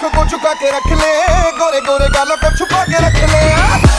आँखों को छुपा के रख ले। गोरे गोरे गालों को छुपा के रख ले।